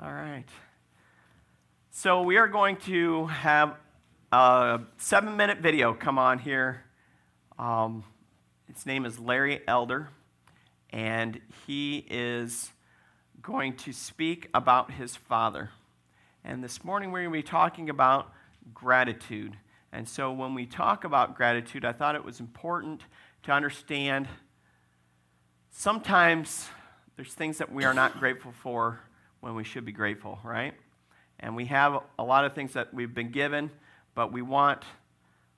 All right. So we are going to have a seven minute video come on here. Um, his name is Larry Elder, and he is going to speak about his father. And this morning we're going to be talking about gratitude. And so when we talk about gratitude, I thought it was important to understand sometimes there's things that we are not grateful for when we should be grateful, right? And we have a lot of things that we've been given, but we want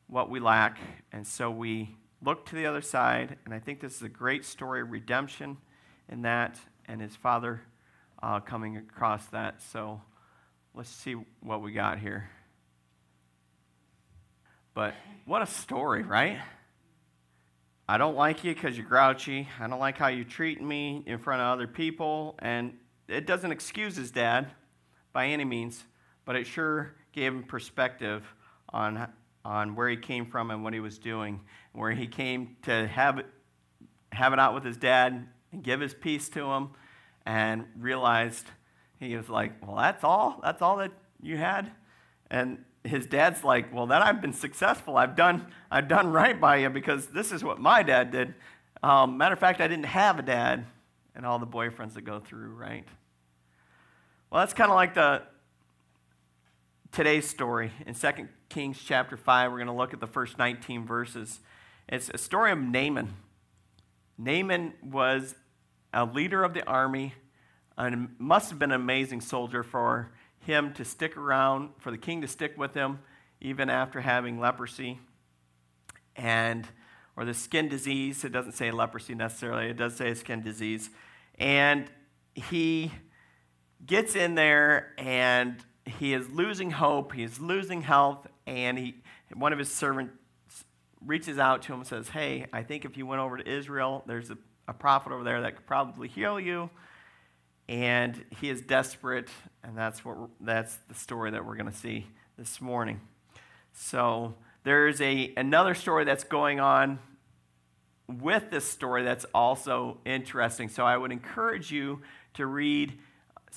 what we lack. And so we look to the other side. And I think this is a great story of redemption in that and his father uh, coming across that. So let's see what we got here. But what a story, right? I don't like you because you're grouchy. I don't like how you treat me in front of other people. And it doesn't excuse his dad by any means, but it sure gave him perspective on, on where he came from and what he was doing, where he came to have have it out with his dad and give his piece to him, and realized he was like, Well, that's all? That's all that you had? And his dad's like, Well, then I've been successful. I've done, I've done right by you because this is what my dad did. Um, matter of fact, I didn't have a dad, and all the boyfriends that go through, right? Well, that's kind of like the today's story in 2 Kings chapter 5. We're going to look at the first 19 verses. It's a story of Naaman. Naaman was a leader of the army and must have been an amazing soldier for him to stick around, for the king to stick with him, even after having leprosy and or the skin disease. It doesn't say leprosy necessarily, it does say skin disease. And he gets in there and he is losing hope, he is losing health, and he, one of his servants reaches out to him and says, Hey, I think if you went over to Israel, there's a, a prophet over there that could probably heal you. And he is desperate, and that's, what that's the story that we're going to see this morning. So there's a, another story that's going on with this story that's also interesting. So I would encourage you to read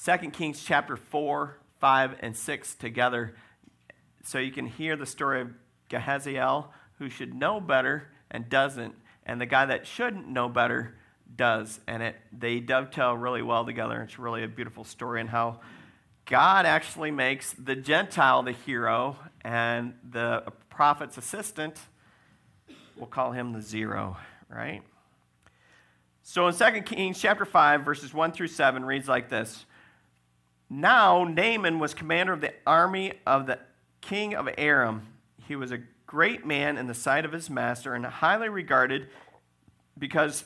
2 Kings chapter 4, 5, and 6 together so you can hear the story of Gehaziel, who should know better and doesn't, and the guy that shouldn't know better does. And it, they dovetail really well together. It's really a beautiful story and how God actually makes the Gentile the hero and the prophet's assistant, we'll call him the zero, right? So in 2 Kings chapter 5, verses 1 through 7 reads like this now, Naaman was commander of the army of the king of Aram. He was a great man in the sight of his master and highly regarded because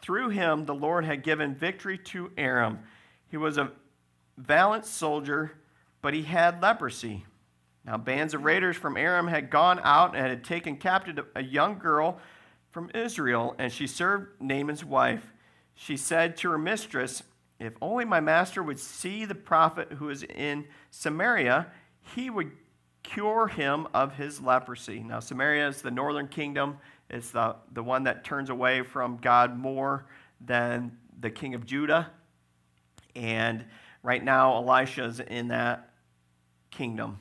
through him the Lord had given victory to Aram. He was a valiant soldier, but he had leprosy. Now, bands of raiders from Aram had gone out and had taken captive a young girl from Israel, and she served Naaman's wife. She said to her mistress, if only my master would see the prophet who is in Samaria, he would cure him of his leprosy. Now, Samaria is the northern kingdom. It's the, the one that turns away from God more than the king of Judah. And right now, Elisha is in that kingdom.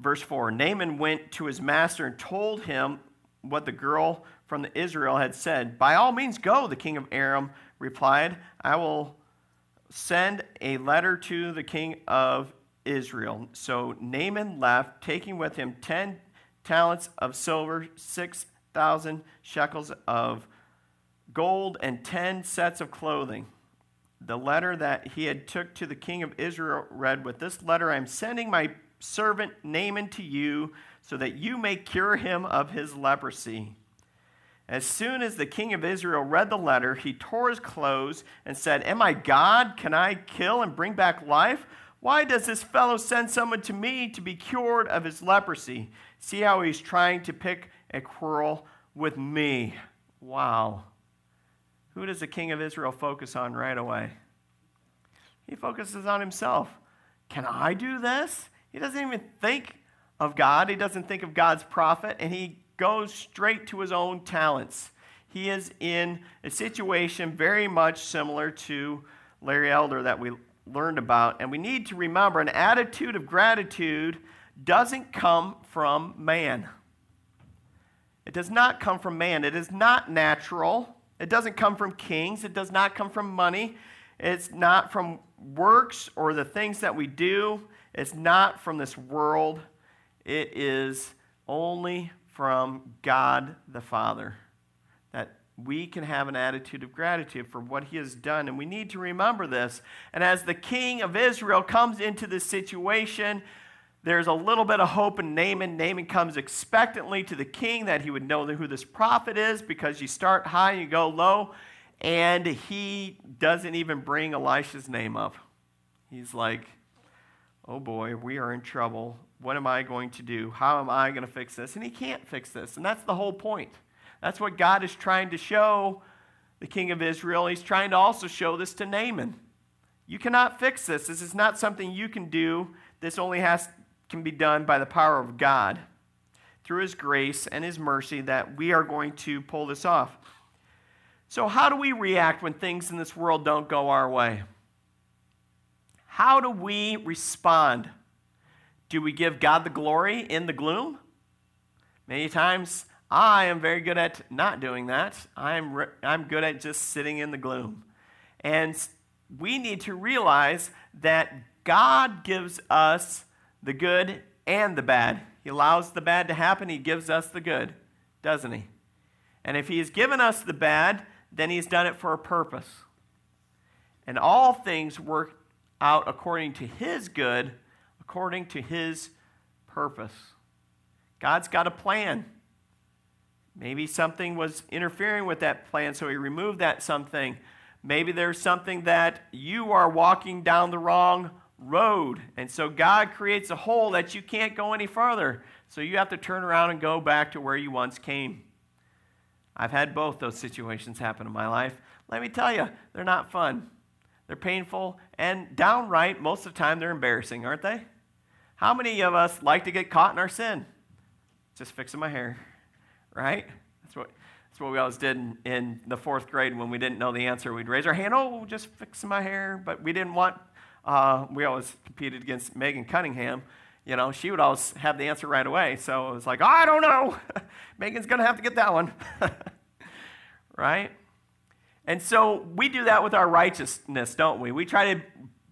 Verse 4 Naaman went to his master and told him what the girl from Israel had said. By all means, go, the king of Aram replied. I will send a letter to the king of Israel. So Naaman left, taking with him 10 talents of silver, 6,000 shekels of gold, and 10 sets of clothing. The letter that he had took to the king of Israel read, With this letter I am sending my servant Naaman to you, so that you may cure him of his leprosy. As soon as the king of Israel read the letter, he tore his clothes and said, Am I God? Can I kill and bring back life? Why does this fellow send someone to me to be cured of his leprosy? See how he's trying to pick a quarrel with me. Wow. Who does the king of Israel focus on right away? He focuses on himself. Can I do this? He doesn't even think of God. He doesn't think of God's prophet, and he goes straight to his own talents. He is in a situation very much similar to Larry Elder that we learned about. And we need to remember an attitude of gratitude doesn't come from man. It does not come from man. It is not natural. It doesn't come from kings. It does not come from money. It's not from works or the things that we do. It's not from this world. It is only from God the Father that we can have an attitude of gratitude for what he has done. And we need to remember this. And as the king of Israel comes into this situation, there's a little bit of hope in Naaman. Naaman comes expectantly to the king that he would know who this prophet is because you start high and you go low. And he doesn't even bring Elisha's name up. He's like, oh boy, we are in trouble. What am I going to do? How am I going to fix this? And he can't fix this. And that's the whole point. That's what God is trying to show the king of Israel. He's trying to also show this to Naaman. You cannot fix this. This is not something you can do. This only has can be done by the power of God through his grace and his mercy that we are going to pull this off. So, how do we react when things in this world don't go our way? How do we respond? Do we give God the glory in the gloom? Many times, I am very good at not doing that. I'm, re- I'm good at just sitting in the gloom. And we need to realize that God gives us the good and the bad. He allows the bad to happen, He gives us the good, doesn't He? And if He has given us the bad, then He's done it for a purpose. And all things work out according to His good, according to His purpose. God's got a plan. Maybe something was interfering with that plan, so He removed that something. Maybe there's something that you are walking down the wrong road. And so God creates a hole that you can't go any further. So you have to turn around and go back to where you once came. I've had both those situations happen in my life. Let me tell you, they're not fun. They're painful and downright, most of the time, they're embarrassing, aren't they? How many of us like to get caught in our sin? Just fixing my hair, right? That's what, that's what we always did in, in the fourth grade when we didn't know the answer. We'd raise our hand, oh, just fixing my hair. But we didn't want uh, we always competed against Megan Cunningham. You know, she would always have the answer right away. So it was like, I don't know. Megan's going to have to get that one. right? And so we do that with our righteousness, don't we? We try to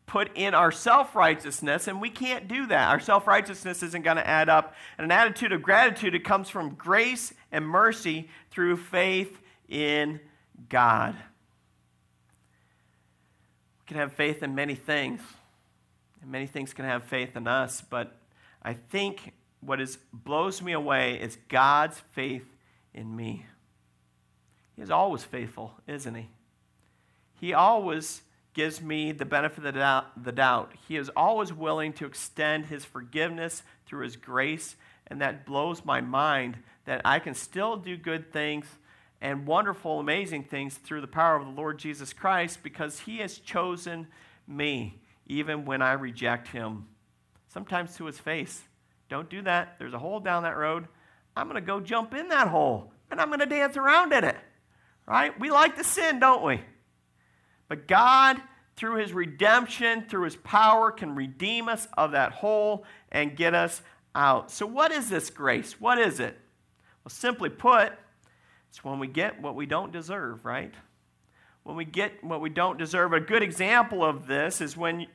put in our self righteousness, and we can't do that. Our self righteousness isn't going to add up. And an attitude of gratitude, it comes from grace and mercy through faith in God We can have faith in many things, and many things can have faith in us, but I think what is, blows me away is God's faith in me. He is always faithful, isn't he? He always gives me the benefit of the doubt, the doubt. He is always willing to extend his forgiveness through his grace, and that blows my mind that I can still do good things and wonderful, amazing things through the power of the Lord Jesus Christ because He has chosen me, even when I reject Him. Sometimes to His face. Don't do that. There's a hole down that road. I'm going to go jump in that hole and I'm going to dance around in it. Right? We like to sin, don't we? But God, through His redemption, through His power, can redeem us of that hole and get us out. So, what is this grace? What is it? Well, simply put, it's when we get what we don't deserve, right? When we get what we don't deserve. A good example of this is when,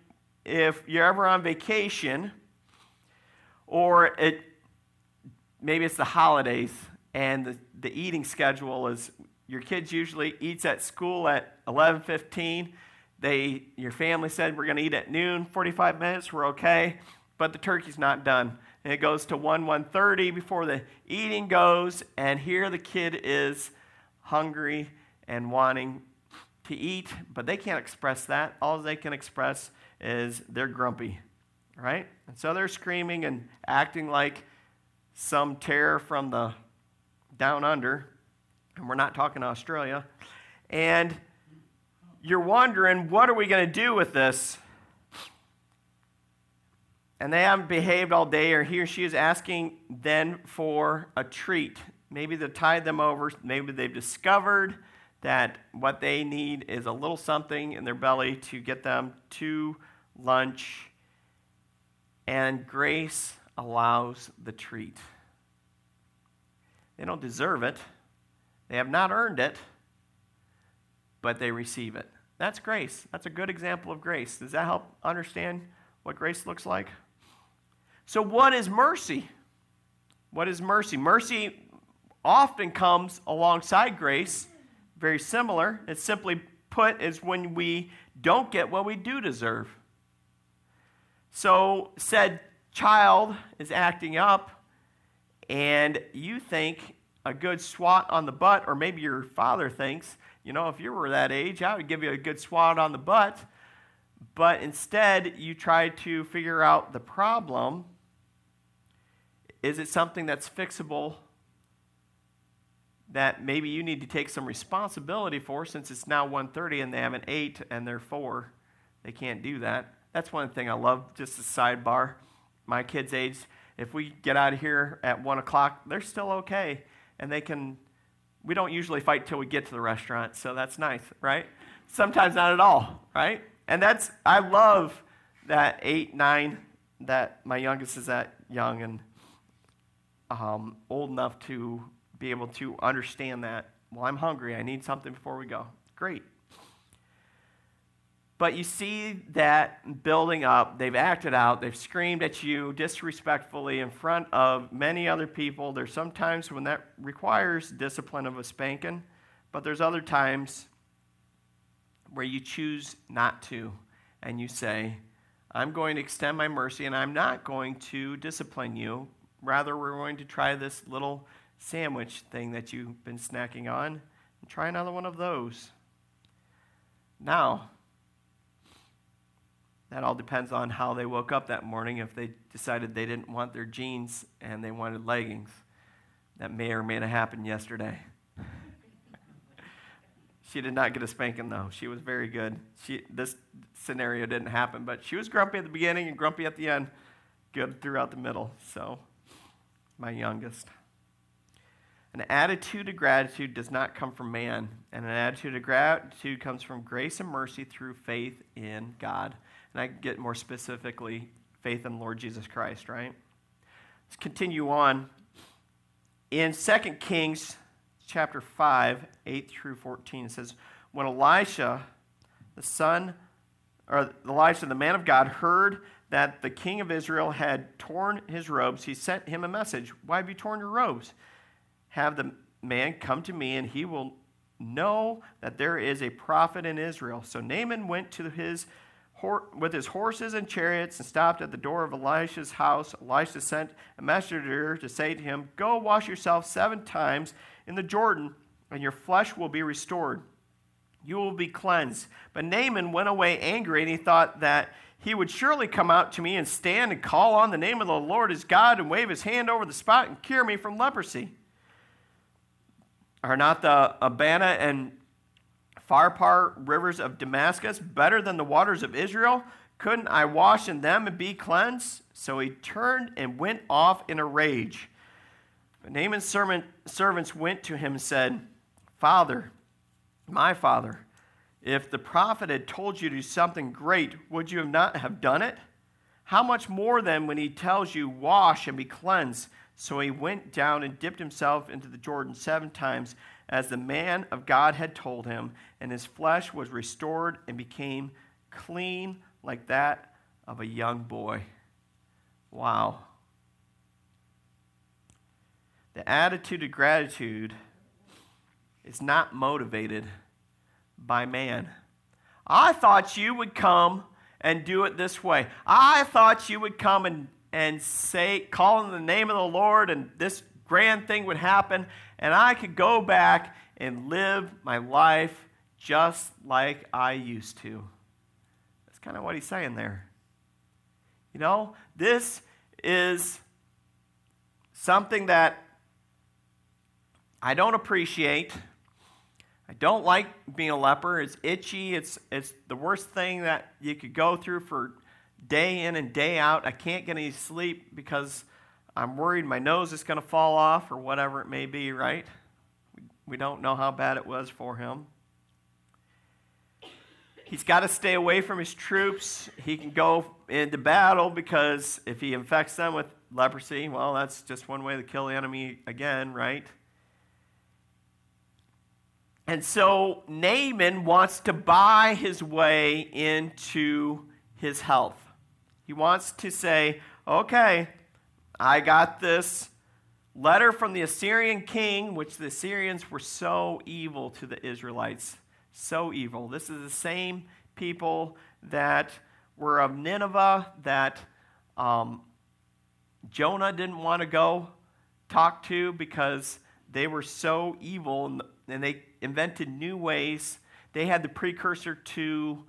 if you're ever on vacation, or it, maybe it's the holidays, and the, the eating schedule is your kids usually eats at school at 11:15. They, your family said we're going to eat at noon, 45 minutes, we're okay, but the turkey's not done. And it goes to 1 1.30 before the eating goes and here the kid is hungry and wanting to eat but they can't express that. All they can express is they're grumpy right? And so they're screaming and acting like some terror from the down under and we're not talking australia and you're wondering what are we going to do with this and they haven't behaved all day, or he or she is asking then for a treat. Maybe they've tied them over, maybe they've discovered that what they need is a little something in their belly to get them to lunch. And grace allows the treat. They don't deserve it, they have not earned it, but they receive it. That's grace. That's a good example of grace. Does that help understand what grace looks like? So, what is mercy? What is mercy? Mercy often comes alongside grace, very similar. It's simply put is when we don't get what we do deserve. So, said child is acting up, and you think a good swat on the butt, or maybe your father thinks, you know, if you were that age, I would give you a good swat on the butt. But instead, you try to figure out the problem. Is it something that's fixable that maybe you need to take some responsibility for since it's now 1.30 and they have an 8 and they're 4 they can't do that that's one thing i love just a sidebar my kids age if we get out of here at 1 o'clock they're still okay and they can we don't usually fight till we get to the restaurant so that's nice right sometimes not at all right and that's i love that 8 9 that my youngest is that young and um, old enough to be able to understand that. Well, I'm hungry. I need something before we go. Great. But you see that building up. They've acted out. They've screamed at you disrespectfully in front of many other people. There's sometimes when that requires discipline of a spanking, but there's other times where you choose not to and you say, I'm going to extend my mercy and I'm not going to discipline you. Rather, we're going to try this little sandwich thing that you've been snacking on and try another one of those. Now, that all depends on how they woke up that morning. If they decided they didn't want their jeans and they wanted leggings, that may or may not happen yesterday. she did not get a spanking though. She was very good. She, this scenario didn't happen, but she was grumpy at the beginning and grumpy at the end, good throughout the middle. So, my youngest. An attitude of gratitude does not come from man, and an attitude of gratitude comes from grace and mercy through faith in God. And I get more specifically faith in Lord Jesus Christ, right? Let's continue on. In 2 Kings chapter 5, 8 through 14, it says, When Elisha, the son, or Elisha, the man of God, heard that the king of Israel had torn his robes, he sent him a message. Why have you torn your robes? have the man come to me, and he will know that there is a prophet in Israel. So Naaman went to his with his horses and chariots and stopped at the door of Elisha's house. Elisha sent a messenger to say to him, Go wash yourself seven times in the Jordan, and your flesh will be restored. You will be cleansed. But Naaman went away angry, and he thought that he would surely come out to me and stand and call on the name of the Lord his God and wave his hand over the spot and cure me from leprosy. Are not the Abana and Pharpar rivers of Damascus better than the waters of Israel? Couldn't I wash in them and be cleansed? So he turned and went off in a rage. But Naaman's servant, servants went to him and said, Father, my father, if the prophet had told you to do something great, would you have not have done it? How much more then when he tells you, Wash and be cleansed? So he went down and dipped himself into the Jordan seven times, as the man of God had told him, and his flesh was restored and became clean like that of a young boy. Wow. The attitude of gratitude is not motivated by man. I thought you would come and do it this way. I thought you would come and and say, call in the name of the Lord, and this grand thing would happen, and I could go back and live my life just like I used to. That's kind of what he's saying there. You know, this is something that I don't appreciate. I don't like being a leper. It's itchy. It's, it's the worst thing that you could go through for day in and day out. I can't get any sleep because I'm worried my nose is going to fall off or whatever it may be, right? We don't know how bad it was for him. he's got to stay away from his troops. He can go into battle because if he infects them with leprosy, well, that's just one way to kill the enemy again, right? And so Naaman wants to buy his way into his health. He wants to say, okay, I got this letter from the Assyrian king, which the Assyrians were so evil to the Israelites. So evil. This is the same people that were of Nineveh that um, Jonah didn't want to go talk to because they were so evil and they invented new ways. They had the precursor to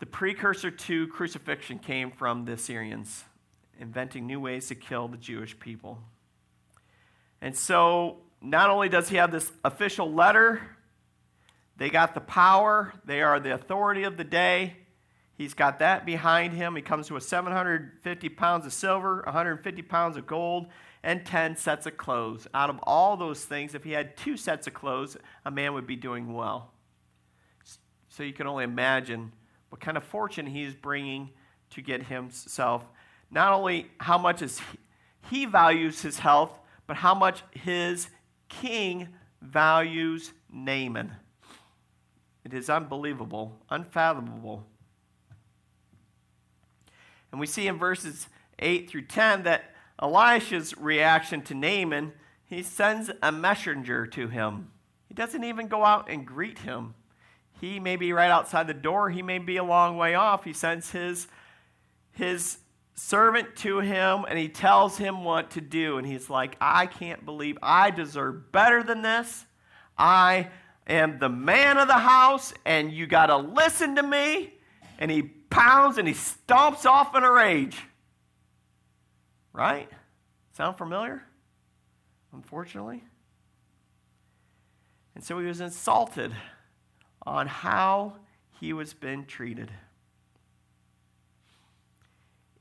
the precursor to crucifixion came from the Assyrians, inventing new ways to kill the Jewish people. And so, not only does he have this official letter, they got the power, they are the authority of the day. He's got that behind him. He comes with 750 pounds of silver, 150 pounds of gold, and 10 sets of clothes. Out of all those things, if he had two sets of clothes, a man would be doing well. So you can only imagine what kind of fortune he's bringing to get himself. Not only how much is he, he values his health, but how much his king values Naaman. It is unbelievable, unfathomable. And we see in verses 8 through 10 that Elisha's reaction to Naaman, he sends a messenger to him. He doesn't even go out and greet him. He may be right outside the door, he may be a long way off. He sends his, his servant to him and he tells him what to do. And he's like, I can't believe I deserve better than this. I am the man of the house, and you got to listen to me. And he pounds and he stomps off in a rage. Right? Sound familiar? Unfortunately. And so he was insulted on how he was being treated.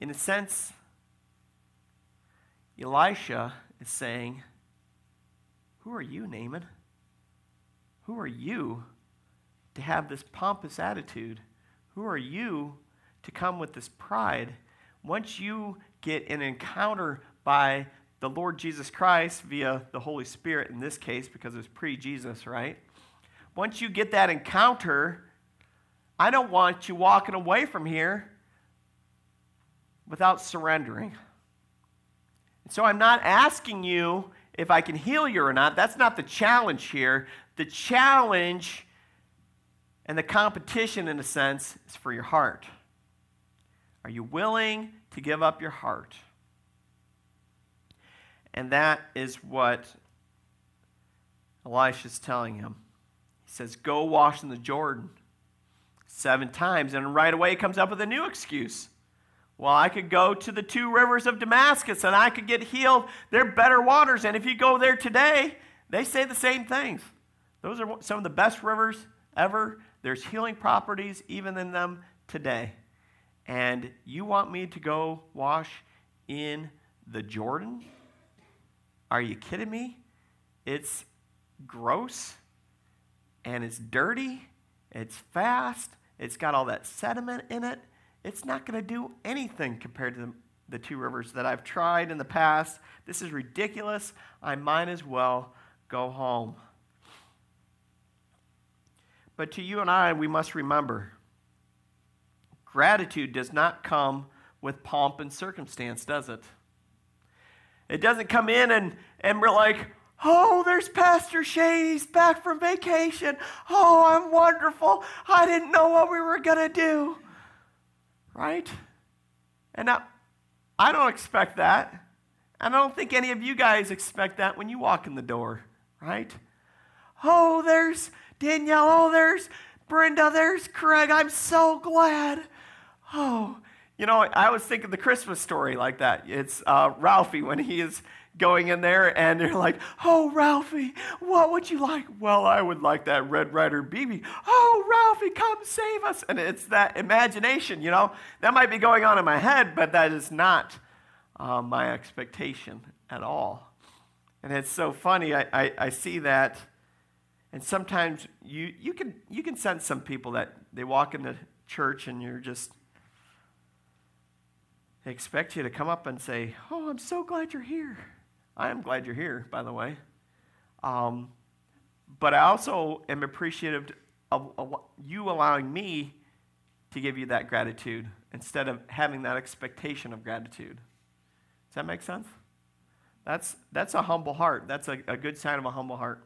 In a sense, Elisha is saying, Who are you, Naaman? Who are you to have this pompous attitude? Who are you to come with this pride? Once you get an encounter by the Lord Jesus Christ via the Holy Spirit in this case, because it was pre Jesus, right? Once you get that encounter, I don't want you walking away from here without surrendering. so I'm not asking you if I can heal you or not. That's not the challenge here. The challenge and the competition, in a sense, is for your heart. Are you willing to give up your heart? And that is what Elisha is telling him. He says, Go wash in the Jordan seven times. And right away he comes up with a new excuse. Well, I could go to the two rivers of Damascus and I could get healed. They're better waters. And if you go there today, they say the same things. Those are some of the best rivers ever. There's healing properties even in them today and you want me to go wash in the Jordan? Are you kidding me? It's gross and it's dirty, it's fast, it's got all that sediment in it. It's not going to do anything compared to the, the two rivers that I've tried in the past. This is ridiculous. I might as well go home. But to you and I, we must remember Gratitude does not come with pomp and circumstance, does it? It doesn't come in and, and we're like, oh, there's Pastor Shane. He's back from vacation. Oh, I'm wonderful. I didn't know what we were going to do. Right? And now, I don't expect that. And I don't think any of you guys expect that when you walk in the door, right? Oh, there's Danielle. Oh, there's Brenda. There's Craig. I'm so glad oh, you know, I was thinking the Christmas story like that. It's uh, Ralphie when he is going in there and they're like, oh, Ralphie, what would you like? Well, I would like that Red Ryder BB. Oh, Ralphie, come save us. And it's that imagination, you know. That might be going on in my head, but that is not uh, my expectation at all. And it's so funny. I, I, I see that. And sometimes you, you, can, you can sense some people that they walk into church and you're just, they expect you to come up and say, Oh, I'm so glad you're here. I am glad you're here, by the way. Um, but I also am appreciative of, of you allowing me to give you that gratitude instead of having that expectation of gratitude. Does that make sense? That's, that's a humble heart. That's a, a good sign of a humble heart.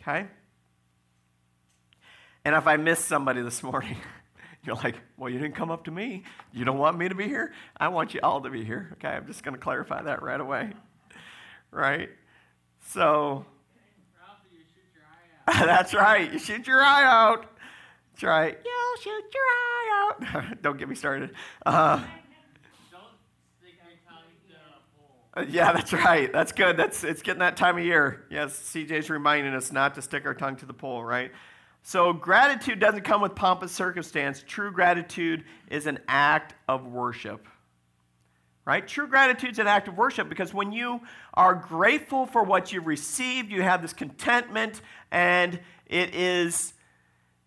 Okay? And if I miss somebody this morning, you're like, well, you didn't come up to me. You don't want me to be here? I want you all to be here. Okay, I'm just going to clarify that right away. Right? So, that's right. You shoot your eye out. That's right. You'll shoot your eye out. don't get me started. Uh, yeah, that's right. That's good. That's it's getting that time of year. Yes, CJ's reminding us not to stick our tongue to the pole, right? So, gratitude doesn't come with pompous circumstance. True gratitude is an act of worship. Right? True gratitude is an act of worship because when you are grateful for what you've received, you have this contentment, and it is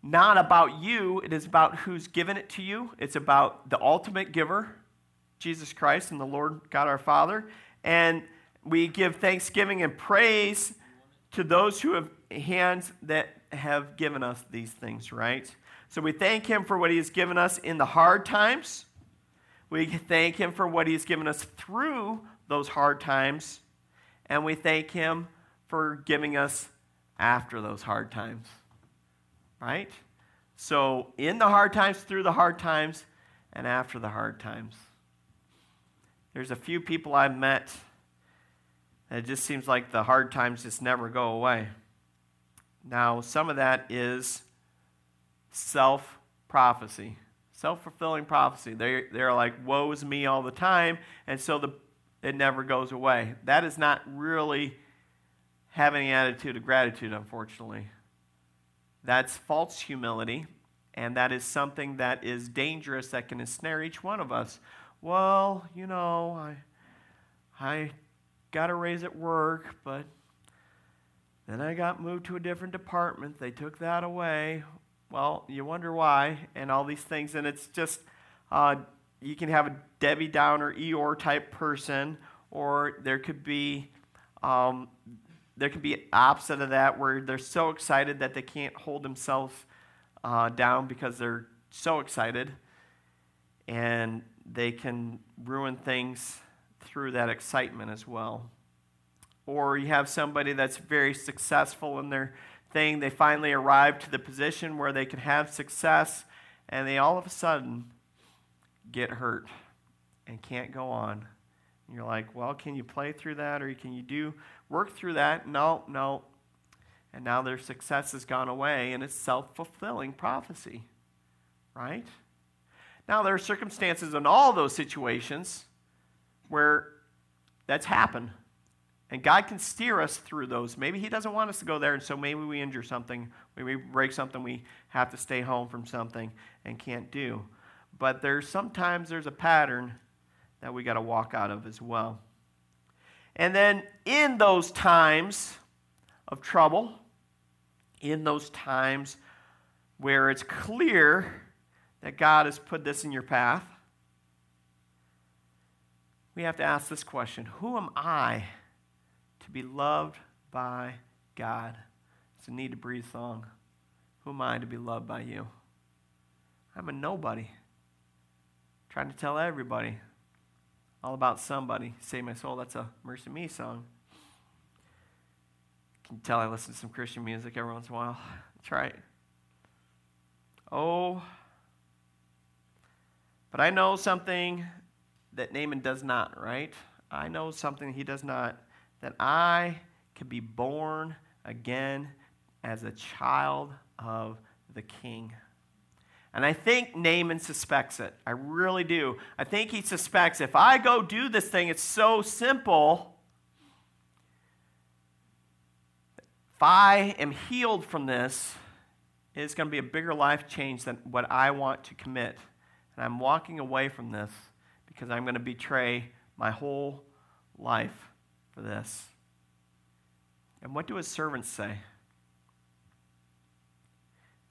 not about you, it is about who's given it to you. It's about the ultimate giver, Jesus Christ and the Lord God our Father. And we give thanksgiving and praise to those who have hands that have given us these things, right? So we thank Him for what He has given us in the hard times. We thank Him for what He's given us through those hard times. And we thank Him for giving us after those hard times, right? So, in the hard times, through the hard times, and after the hard times. There's a few people I've met, and it just seems like the hard times just never go away. Now, some of that is self prophecy, self fulfilling prophecy. They, they're like, woe is me all the time, and so the, it never goes away. That is not really having an attitude of gratitude, unfortunately. That's false humility, and that is something that is dangerous that can ensnare each one of us. Well, you know, I, I got a raise at work, but then I got moved to a different department. They took that away. Well, you wonder why, and all these things. And it's just, uh, you can have a Debbie Downer, Eeyore type person, or there could be, um, there could be opposite of that where they're so excited that they can't hold themselves uh, down because they're so excited, and they can ruin things through that excitement as well or you have somebody that's very successful in their thing. They finally arrive to the position where they can have success, and they all of a sudden get hurt and can't go on. And you're like, well, can you play through that, or can you do work through that? No, no. And now their success has gone away, and it's self fulfilling prophecy, right? Now, there are circumstances in all those situations where that's happened. And God can steer us through those. Maybe He doesn't want us to go there, and so maybe we injure something, maybe we break something, we have to stay home from something and can't do. But there's sometimes there's a pattern that we got to walk out of as well. And then in those times of trouble, in those times where it's clear that God has put this in your path, we have to ask this question Who am I? To be loved by God. It's a Needtobreathe song. Who am I to be loved by you? I'm a nobody. Trying to tell everybody all about somebody. Save my soul. That's a MercyMe song. Can you tell I listen to some Christian music every once in a while? That's right. Oh, but I know something that Naaman does not, right? I know something he does not that I could be born again as a child of the king. And I think Naaman suspects it. I really do. I think he suspects if I go do this thing, it's so simple. If I am healed from this, it's going to be a bigger life change than what I want to commit. And I'm walking away from this because I'm going to betray my whole life for this. And what do his servants say?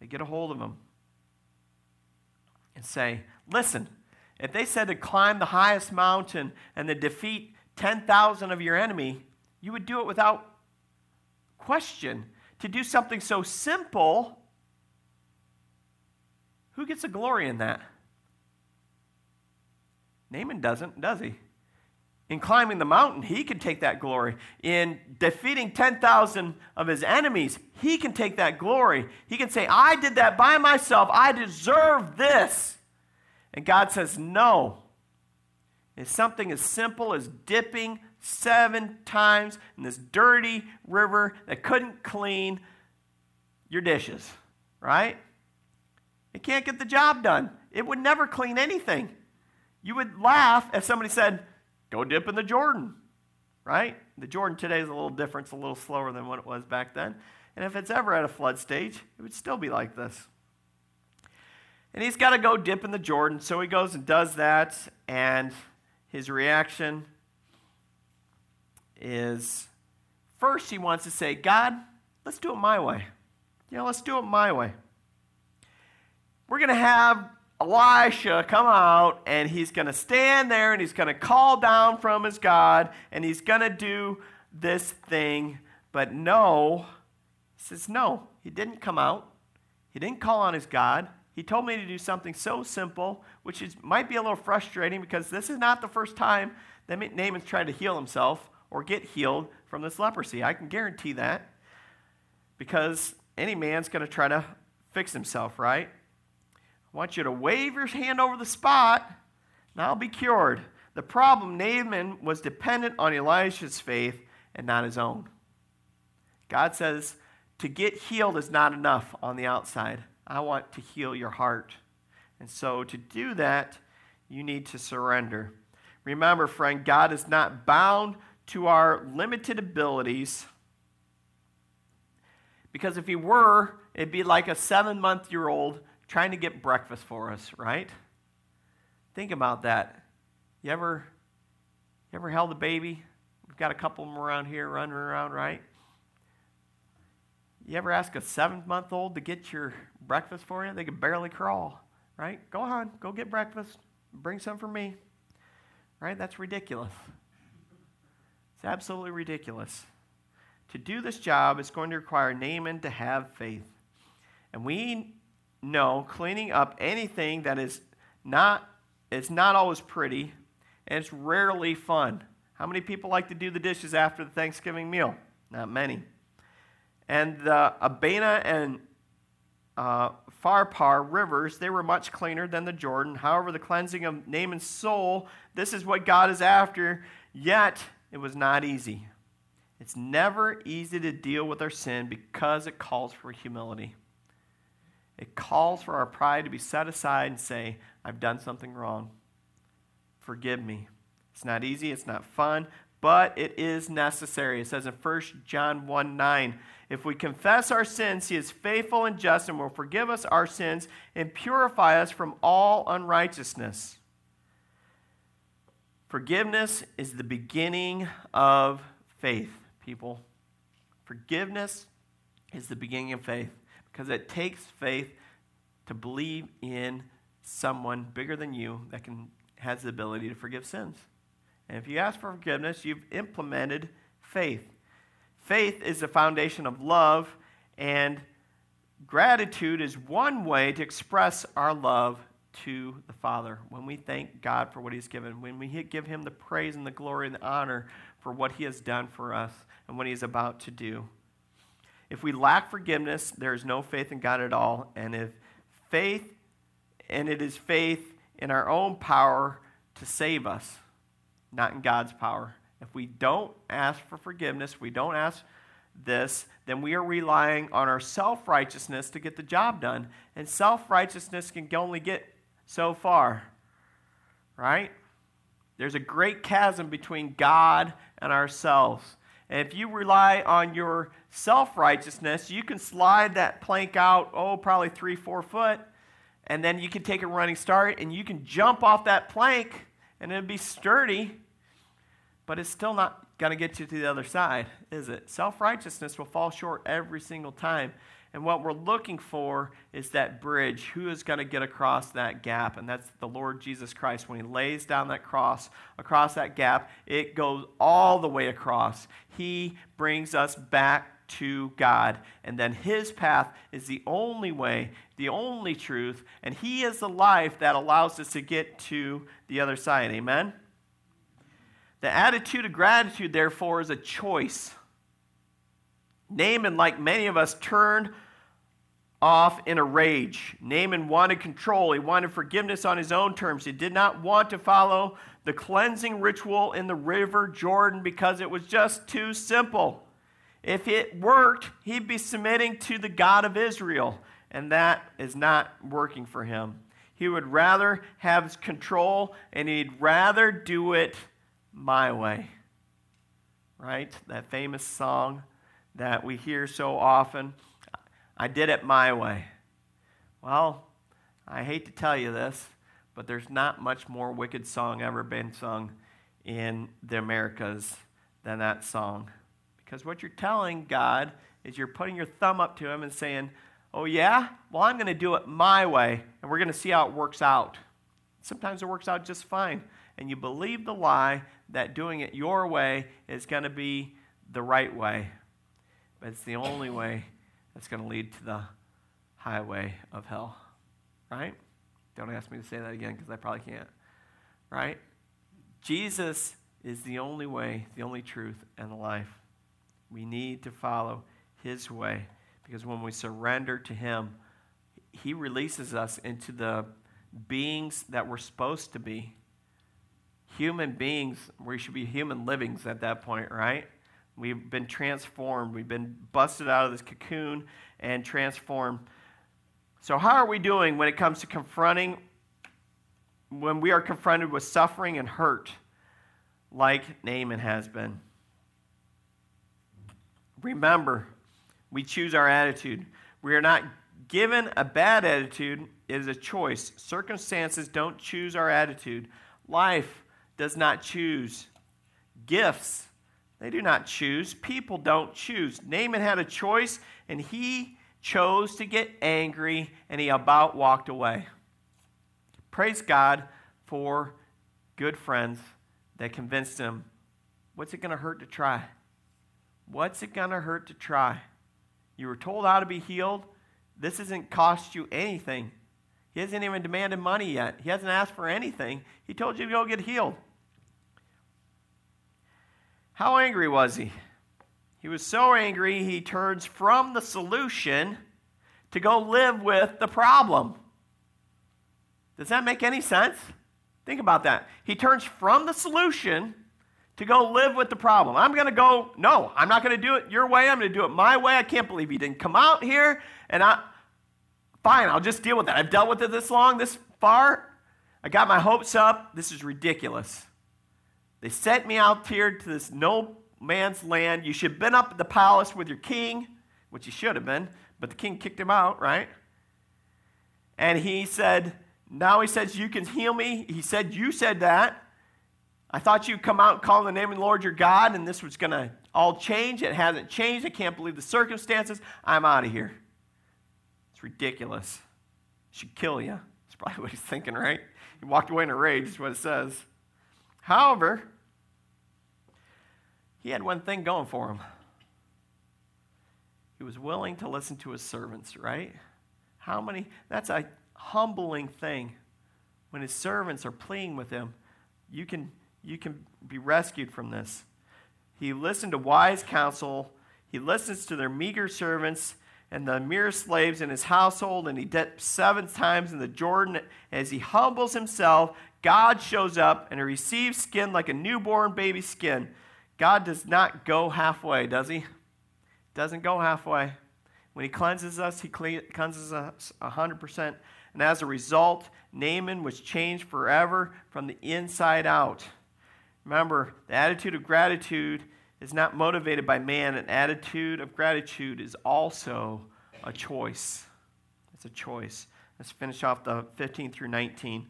They get a hold of him and say, Listen, if they said to climb the highest mountain and to defeat 10,000 of your enemy, you would do it without question. To do something so simple, who gets the glory in that? Naaman doesn't, does he? In climbing the mountain, he can take that glory. In defeating 10,000 of his enemies, he can take that glory. He can say, I did that by myself. I deserve this. And God says, No. It's something as simple as dipping seven times in this dirty river that couldn't clean your dishes, right? It can't get the job done. It would never clean anything. You would laugh if somebody said, Go dip in the Jordan, right? The Jordan today is a little different, it's a little slower than what it was back then. And if it's ever at a flood stage, it would still be like this. And he's got to go dip in the Jordan, so he goes and does that, and his reaction is first he wants to say, God, let's do it my way. You know, let's do it my way. We're going to have Elisha come out and he's going to stand there and he's going to call down from his God and he's going to do this thing. But no, he says, no, he didn't come out. He didn't call on his God. He told me to do something so simple, which is, might be a little frustrating because this is not the first time that Naaman's tried to heal himself or get healed from this leprosy. I can guarantee that because any man's going to try to fix himself, right? Want you to wave your hand over the spot, and I'll be cured. The problem, Naaman was dependent on Elisha's faith and not his own. God says to get healed is not enough on the outside. I want to heal your heart. And so to do that, you need to surrender. Remember, friend, God is not bound to our limited abilities. Because if He were, it'd be like a seven month year old trying to get breakfast for us, right? Think about that. You ever, you ever held a baby? We've got a couple of them around here running around, right? You ever ask a seven month old to get your breakfast for you? They can barely crawl, right? Go on, go get breakfast. Bring some for me. Right? That's ridiculous. It's absolutely ridiculous. To do this job, it's going to require Naaman to have faith. And we know cleaning up anything that is not it's not always pretty and it's rarely fun. How many people like to do the dishes after the Thanksgiving meal? Not many. And the Abana and uh, Pharpar rivers, they were much cleaner than the Jordan. However, the cleansing of Naaman's soul, this is what God is after, yet it was not easy. It's never easy to deal with our sin because it calls for humility. It calls for our pride to be set aside and say, I've done something wrong. Forgive me. It's not easy, it's not fun, but it is necessary. It says in 1 John 1 9, if we confess our sins, he is faithful and just and will forgive us our sins and purify us from all unrighteousness. Forgiveness is the beginning of faith, people. Forgiveness is the beginning of faith because it takes faith to believe in someone bigger than you that can has the ability to forgive sins. And if you ask for forgiveness, you've implemented faith. Faith is the foundation of love, and gratitude is one way to express our love to the Father. When we thank God for what He's given, when we give Him the praise and the glory and the honor for what He has done for us and what He is about to do. If we lack forgiveness, there is no faith in God at all. And if faith, and it is faith in our own power to save us, not in God's power. If we don't ask for forgiveness, we don't ask this, then we are relying on our self righteousness to get the job done. And self righteousness can only get so far, right? There's a great chasm between God and ourselves. And if you rely on your self righteousness, you can slide that plank out, oh, probably three, four foot, and then you can take a running start and you can jump off that plank and it'll be sturdy, but it's still not going to get you to the other side, is it? Self righteousness will fall short every single time. And what we're looking for is that bridge. Who is going to get across that gap? And that's the Lord Jesus Christ. When he lays down that cross across that gap, it goes all the way across. He brings us back to God. And then his path is the only way, the only truth, and he is the life that allows us to get to the other side. Amen? The attitude of gratitude, therefore, is a choice. Naaman, like many of us, turned off in a rage. Naaman wanted control. He wanted forgiveness on his own terms. He did not want to follow the cleansing ritual in the river Jordan because it was just too simple. If it worked, he'd be submitting to the God of Israel, and that is not working for him. He would rather have control, and he'd rather do it my way. Right? That famous song that we hear so often. I did it my way. Well, I hate to tell you this, but there's not much more wicked song ever been sung in the Americas than that song. Because what you're telling God is you're putting your thumb up to Him and saying, Oh, yeah? Well, I'm going to do it my way, and we're going to see how it works out. Sometimes it works out just fine. And you believe the lie that doing it your way is going to be the right way. But it's the only way that's going to lead to the highway of hell. Right? Don't ask me to say that again because I probably can't. Right? Jesus is the only way, the only truth, and the life. We need to follow his way because when we surrender to him, he releases us into the beings that we're supposed to be. Human beings, we should be human livings at that point, right? We've been transformed. We've been busted out of this cocoon and transformed. So, how are we doing when it comes to confronting, when we are confronted with suffering and hurt, like Naaman has been? Remember, we choose our attitude. We are not given a bad attitude, it is a choice. Circumstances don't choose our attitude. Life does not choose. Gifts they do not choose. People don't choose. Naaman had a choice, and he chose to get angry, and he about walked away. Praise God for good friends that convinced him what's it going to hurt to try? What's it going to hurt to try? You were told how to be healed. This hasn't cost you anything. He hasn't even demanded money yet. He hasn't asked for anything. He told you to go get healed. How angry was he? He was so angry, he turns from the solution to go live with the problem. Does that make any sense? Think about that. He turns from the solution to go live with the problem. I'm going to go, no, I'm not going to do it your way. I'm going to do it my way. I can't believe you didn't come out here. And I, fine, I'll just deal with that. I've dealt with it this long, this far. I got my hopes up. This is ridiculous. They sent me out here to this no man's land. You should have been up at the palace with your king, which you should have been, but the king kicked him out, right? And he said, Now he says, You can heal me. He said, You said that. I thought you'd come out and call the name of the Lord your God, and this was going to all change. It hasn't changed. I can't believe the circumstances. I'm out of here. It's ridiculous. should kill you. That's probably what he's thinking, right? He walked away in a rage, is what it says. However, he had one thing going for him. He was willing to listen to his servants, right? How many? That's a humbling thing. When his servants are pleading with him, you can, you can be rescued from this. He listened to wise counsel. He listens to their meager servants and the mere slaves in his household, and he dipped seven times in the Jordan. As he humbles himself, God shows up and he receives skin like a newborn baby skin. God does not go halfway, does he? Doesn't go halfway. When he cleanses us, he cleanses us 100%. And as a result, Naaman was changed forever from the inside out. Remember, the attitude of gratitude is not motivated by man. An attitude of gratitude is also a choice. It's a choice. Let's finish off the 15 through 19.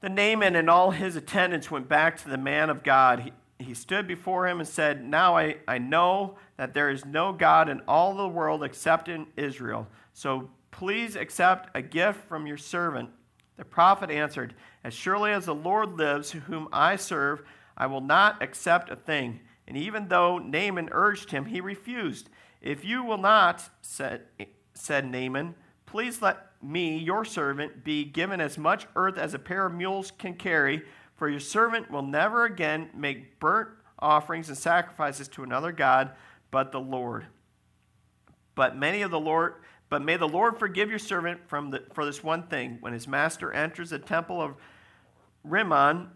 The Naaman and all his attendants went back to the man of God he stood before him and said, Now I, I know that there is no God in all the world except in Israel. So please accept a gift from your servant. The prophet answered, As surely as the Lord lives, whom I serve, I will not accept a thing. And even though Naaman urged him, he refused. If you will not, said, said Naaman, please let me, your servant, be given as much earth as a pair of mules can carry for your servant will never again make burnt offerings and sacrifices to another God but the Lord. But many of the Lord, but may the Lord forgive your servant from the, for this one thing. When his master enters the temple of Rimmon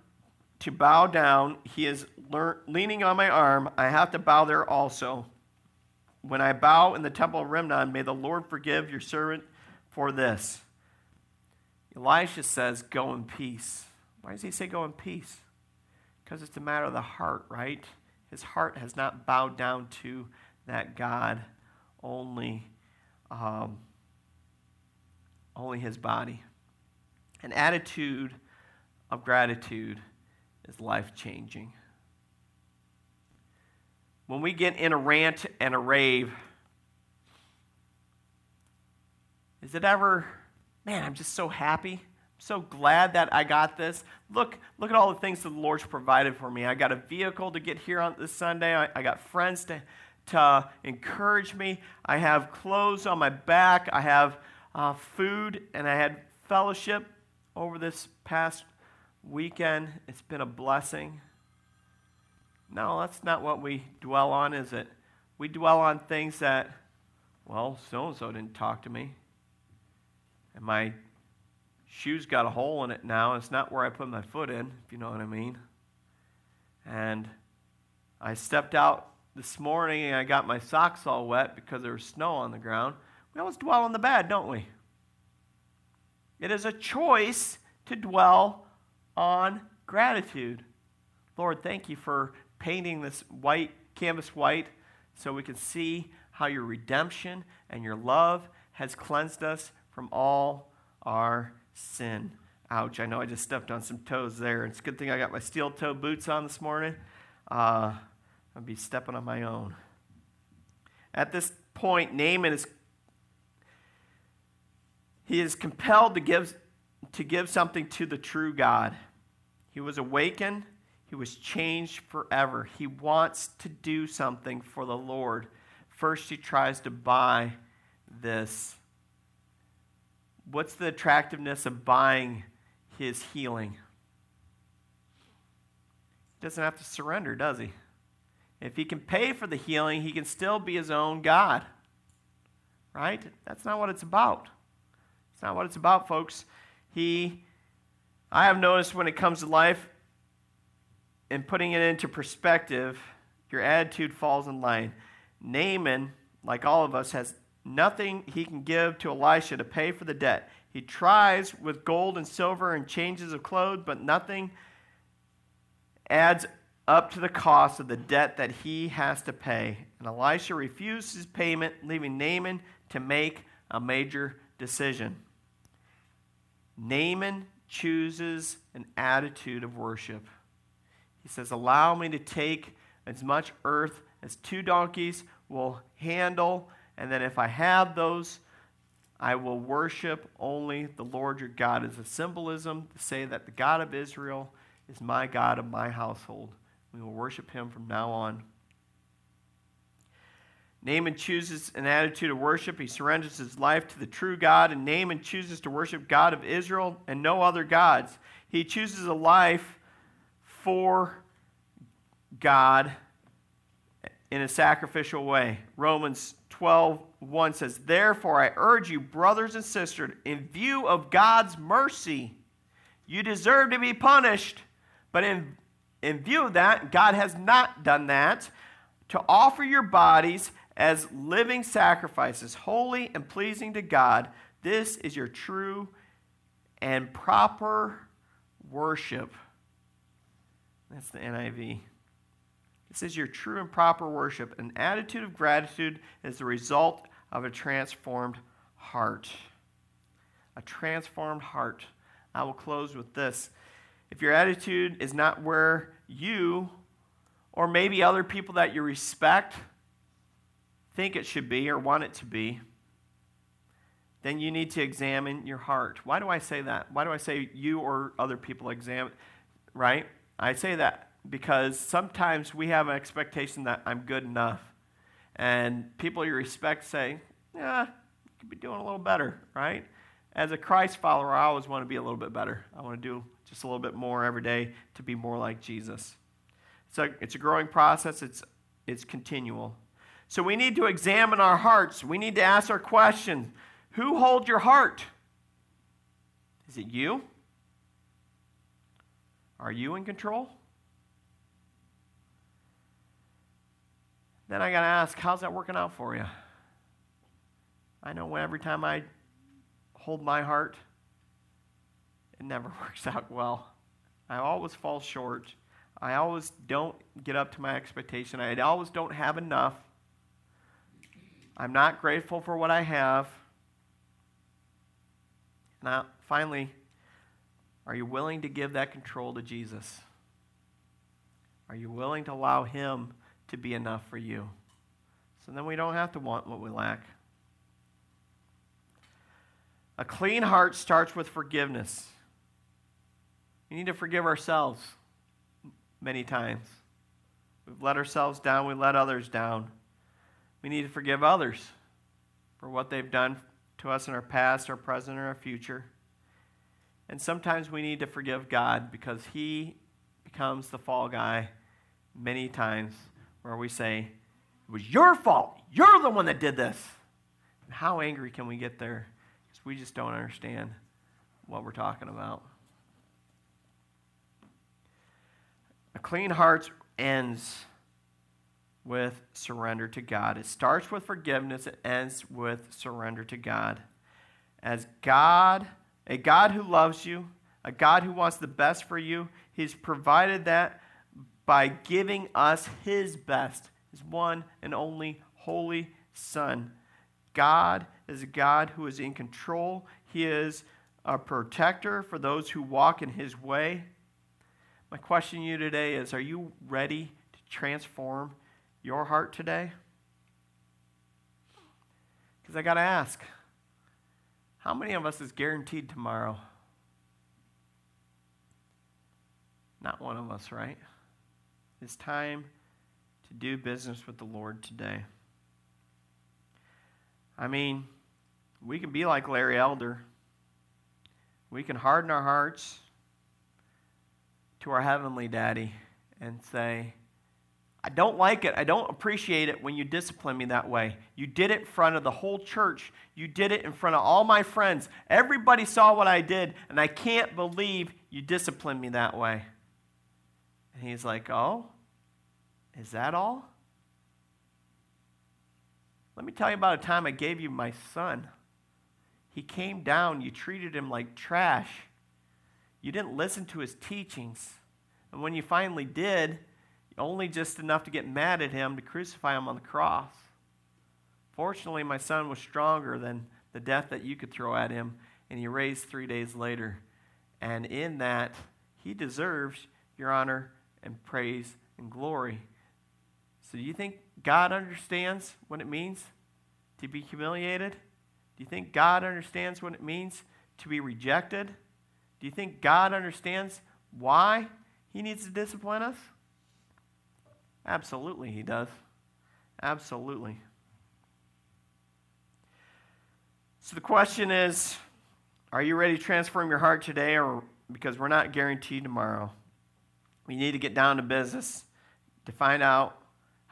to bow down, he is leaning on my arm. I have to bow there also. When I bow in the temple of Rimmon, may the Lord forgive your servant for this. Elisha says, Go in peace. Why does he say go in peace? Because it's a matter of the heart, right? His heart has not bowed down to that God, only, um, only his body. An attitude of gratitude is life changing. When we get in a rant and a rave, is it ever, man, I'm just so happy? so glad that I got this. Look, look at all the things that the Lord's provided for me. I got a vehicle to get here on this Sunday. I, I got friends to, to encourage me. I have clothes on my back. I have uh, food, and I had fellowship over this past weekend. It's been a blessing. No, that's not what we dwell on, is it? We dwell on things that, well, so and so didn't talk to me. And my shoe's got a hole in it now. It's not where I put my foot in, if you know what I mean. And I stepped out this morning and I got my socks all wet because there was snow on the ground. We always dwell on the bad, don't we? It is a choice to dwell on gratitude. Lord, thank you for painting this white canvas white so we can see how your redemption and your love has cleansed us from all our sin. Ouch, I know I just stepped on some toes there. It's a good thing I got my steel toe boots on this morning. Uh, I'd be stepping on my own. At this point, Naaman is he is compelled to give, to give something to the true God. He was awakened, he was changed forever. He wants to do something for the Lord. First, he tries to buy this What's the attractiveness of buying his healing? He doesn't have to surrender, does he? If he can pay for the healing, he can still be his own God. Right? That's not what it's about. It's not what it's about, folks. He, I have noticed when it comes to life and putting it into perspective, your attitude falls in line. Naaman, like all of us, has nothing he can give to Elisha to pay for the debt. He tries with gold and silver and changes of clothes, but nothing adds up to the cost of the debt that he has to pay. And Elisha refuses payment, leaving Naaman to make a major decision. Naaman chooses an attitude of worship. He says, Allow me to take as much earth as two donkeys will handle and then if I have those, I will worship only the Lord your God as a symbolism to say that the God of Israel is my God of my household. We will worship him from now on. Naaman chooses an attitude of worship. He surrenders his life to the true God, and Naaman chooses to worship God of Israel and no other gods. He chooses a life for God in a sacrificial way. Romans 12 1 says, Therefore, I urge you, brothers and sisters, in view of God's mercy, you deserve to be punished. But in, in view of that, God has not done that, to offer your bodies as living sacrifices, holy and pleasing to God. This is your true and proper worship. That's the NIV. This is your true and proper worship. An attitude of gratitude is the result of a transformed heart. A transformed heart. I will close with this. If your attitude is not where you or maybe other people that you respect think it should be or want it to be, then you need to examine your heart. Why do I say that? Why do I say you or other people examine, right? I say that because sometimes we have an expectation that I'm good enough. And people you respect say, yeah, you could be doing a little better, right? As a Christ follower, I always want to be a little bit better. I want to do just a little bit more every day to be more like Jesus. So it's a growing process, it's, it's continual. So we need to examine our hearts. We need to ask our question Who holds your heart? Is it you? Are you in control? Then I got to ask, how's that working out for you? I know every time I hold my heart, it never works out well. I always fall short. I always don't get up to my expectation. I always don't have enough. I'm not grateful for what I have. Now, finally, are you willing to give that control to Jesus? Are you willing to allow Him to be enough for you? So then we don't have to want what we lack. A clean heart starts with forgiveness. We need to forgive ourselves many times. We've let ourselves down, we let others down. We need to forgive others for what they've done to us in our past, our present, or our future. And sometimes we need to forgive God because He becomes the fall guy many times where we say, It was your fault. You're the one that did this. And how angry can we get there? Because we just don't understand what we're talking about. A clean heart ends with surrender to God. It starts with forgiveness, it ends with surrender to God. As God, a God who loves you, a God who wants the best for you, He's provided that by giving us His best, His one and only holy Son. God is a God who is in control, He is a protector for those who walk in His way. My question to you today is Are you ready to transform your heart today? Because I got to ask how many of us is guaranteed tomorrow? Not one of us, right? It's time to do business with the Lord today. I mean, we can be like Larry Elder. We can harden our hearts to our Heavenly Daddy and say, I don't like it. I don't appreciate it when you discipline me that way. You did it in front of the whole church. You did it in front of all my friends. Everybody saw what I did, and I can't believe you disciplined me that way. And he's like, Oh, is that all? Let me tell you about a time I gave you my son. He came down, you treated him like trash. You didn't listen to his teachings. And when you finally did, only just enough to get mad at him to crucify him on the cross. Fortunately, my son was stronger than the death that you could throw at him, and he raised three days later. And in that, he deserves your honor and praise and glory. So, do you think God understands what it means to be humiliated? Do you think God understands what it means to be rejected? Do you think God understands why He needs to discipline us? Absolutely, he does. Absolutely. So the question is are you ready to transform your heart today or because we're not guaranteed tomorrow? We need to get down to business to find out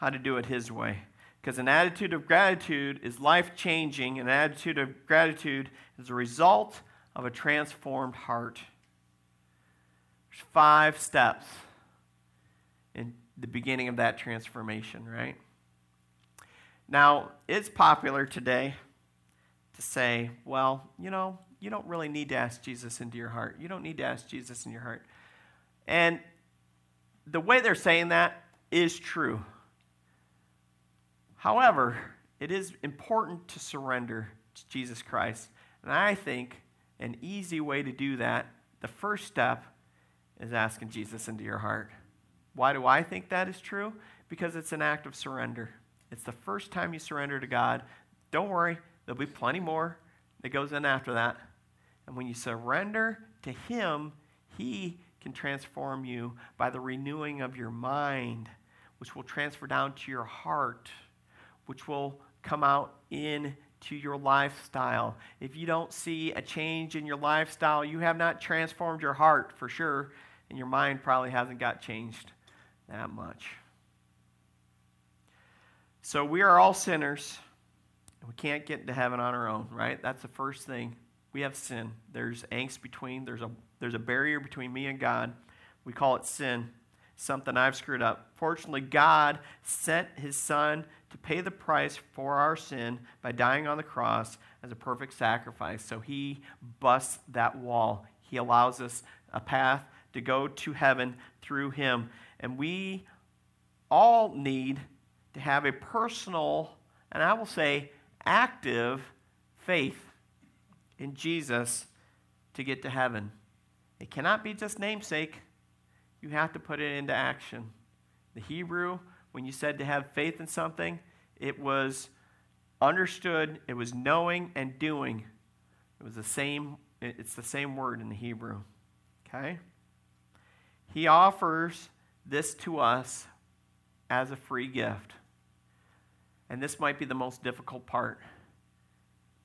how to do it his way. Because an attitude of gratitude is life changing, an attitude of gratitude is a result of a transformed heart. There's five steps in the beginning of that transformation, right? Now, it's popular today to say, well, you know, you don't really need to ask Jesus into your heart. You don't need to ask Jesus in your heart. And the way they're saying that is true. However, it is important to surrender to Jesus Christ. And I think an easy way to do that, the first step, is asking Jesus into your heart. Why do I think that is true? Because it's an act of surrender. It's the first time you surrender to God. Don't worry, there'll be plenty more that goes in after that. And when you surrender to Him, He can transform you by the renewing of your mind, which will transfer down to your heart, which will come out in to your lifestyle. If you don't see a change in your lifestyle, you have not transformed your heart for sure, and your mind probably hasn't got changed that much. So we are all sinners. We can't get to heaven on our own, right? That's the first thing. We have sin. There's angst between, there's a, there's a barrier between me and God. We call it sin, something I've screwed up. Fortunately, God sent his son to pay the price for our sin by dying on the cross as a perfect sacrifice. So he busts that wall. He allows us a path to go to heaven through him. And we all need to have a personal, and I will say, active faith in Jesus to get to heaven. It cannot be just namesake. You have to put it into action. The Hebrew, when you said to have faith in something, it was understood, it was knowing and doing. It was the same, it's the same word in the Hebrew. Okay? He offers this to us as a free gift. And this might be the most difficult part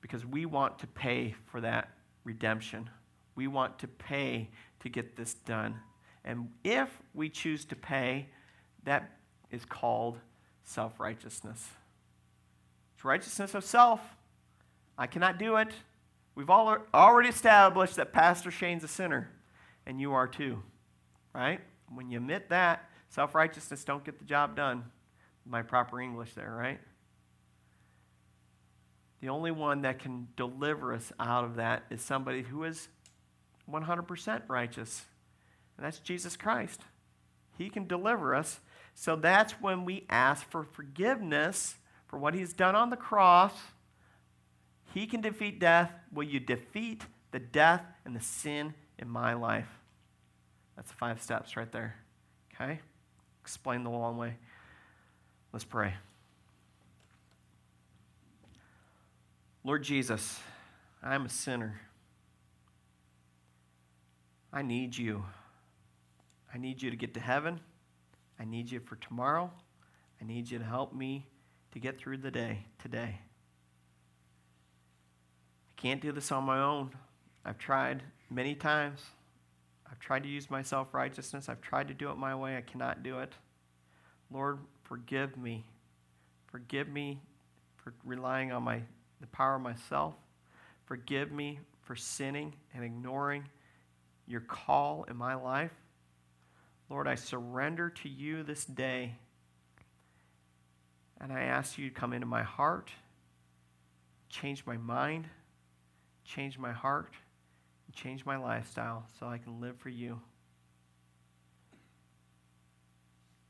because we want to pay for that redemption. We want to pay to get this done. And if we choose to pay, that is called self righteousness. It's righteousness of self. I cannot do it. We've all already established that Pastor Shane's a sinner, and you are too, right? When you admit that, self righteousness don't get the job done. My proper English there, right? The only one that can deliver us out of that is somebody who is 100% righteous, and that's Jesus Christ. He can deliver us. So that's when we ask for forgiveness for what He's done on the cross. He can defeat death. Will you defeat the death and the sin in my life? That's five steps right there. Okay? Explain the long way. Let's pray. Lord Jesus, I'm a sinner. I need you. I need you to get to heaven. I need you for tomorrow. I need you to help me to get through the day today. I can't do this on my own. I've tried many times. I've tried to use my self righteousness. I've tried to do it my way. I cannot do it. Lord, forgive me. Forgive me for relying on my the power of myself. Forgive me for sinning and ignoring your call in my life. Lord, I surrender to you this day. And I ask you to come into my heart, change my mind, change my heart, and change my lifestyle so I can live for you.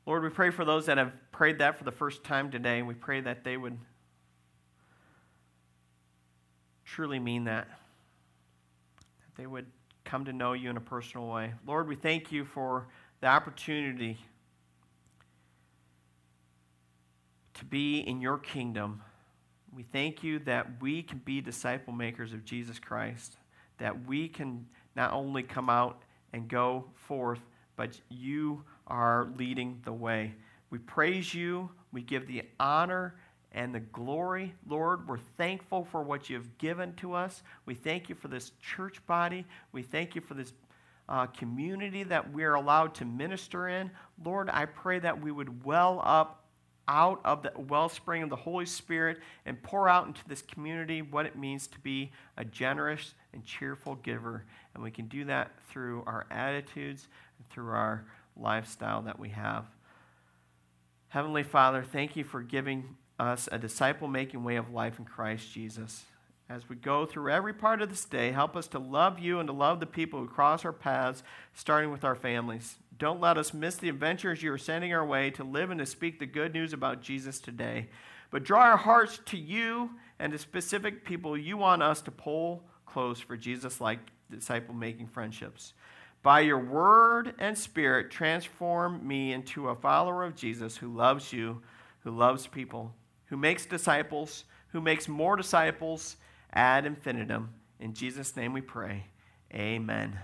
Lord, we pray for those that have prayed that for the first time today. We pray that they would truly mean that. That they would come to know you in a personal way. Lord, we thank you for the opportunity to be in your kingdom. We thank you that we can be disciple makers of Jesus Christ, that we can not only come out and go forth, but you are leading the way. We praise you. We give the honor and the glory. Lord, we're thankful for what you've given to us. We thank you for this church body. We thank you for this uh, community that we're allowed to minister in. Lord, I pray that we would well up out of the wellspring of the Holy Spirit and pour out into this community what it means to be a generous and cheerful giver. And we can do that through our attitudes and through our lifestyle that we have. Heavenly Father, thank you for giving us a disciple making way of life in Christ Jesus. As we go through every part of this day, help us to love you and to love the people who cross our paths, starting with our families. Don't let us miss the adventures you are sending our way to live and to speak the good news about Jesus today. But draw our hearts to you and to specific people you want us to pull close for Jesus like disciple making friendships. By your word and spirit, transform me into a follower of Jesus who loves you, who loves people, who makes disciples, who makes more disciples ad infinitum. In Jesus' name we pray. Amen.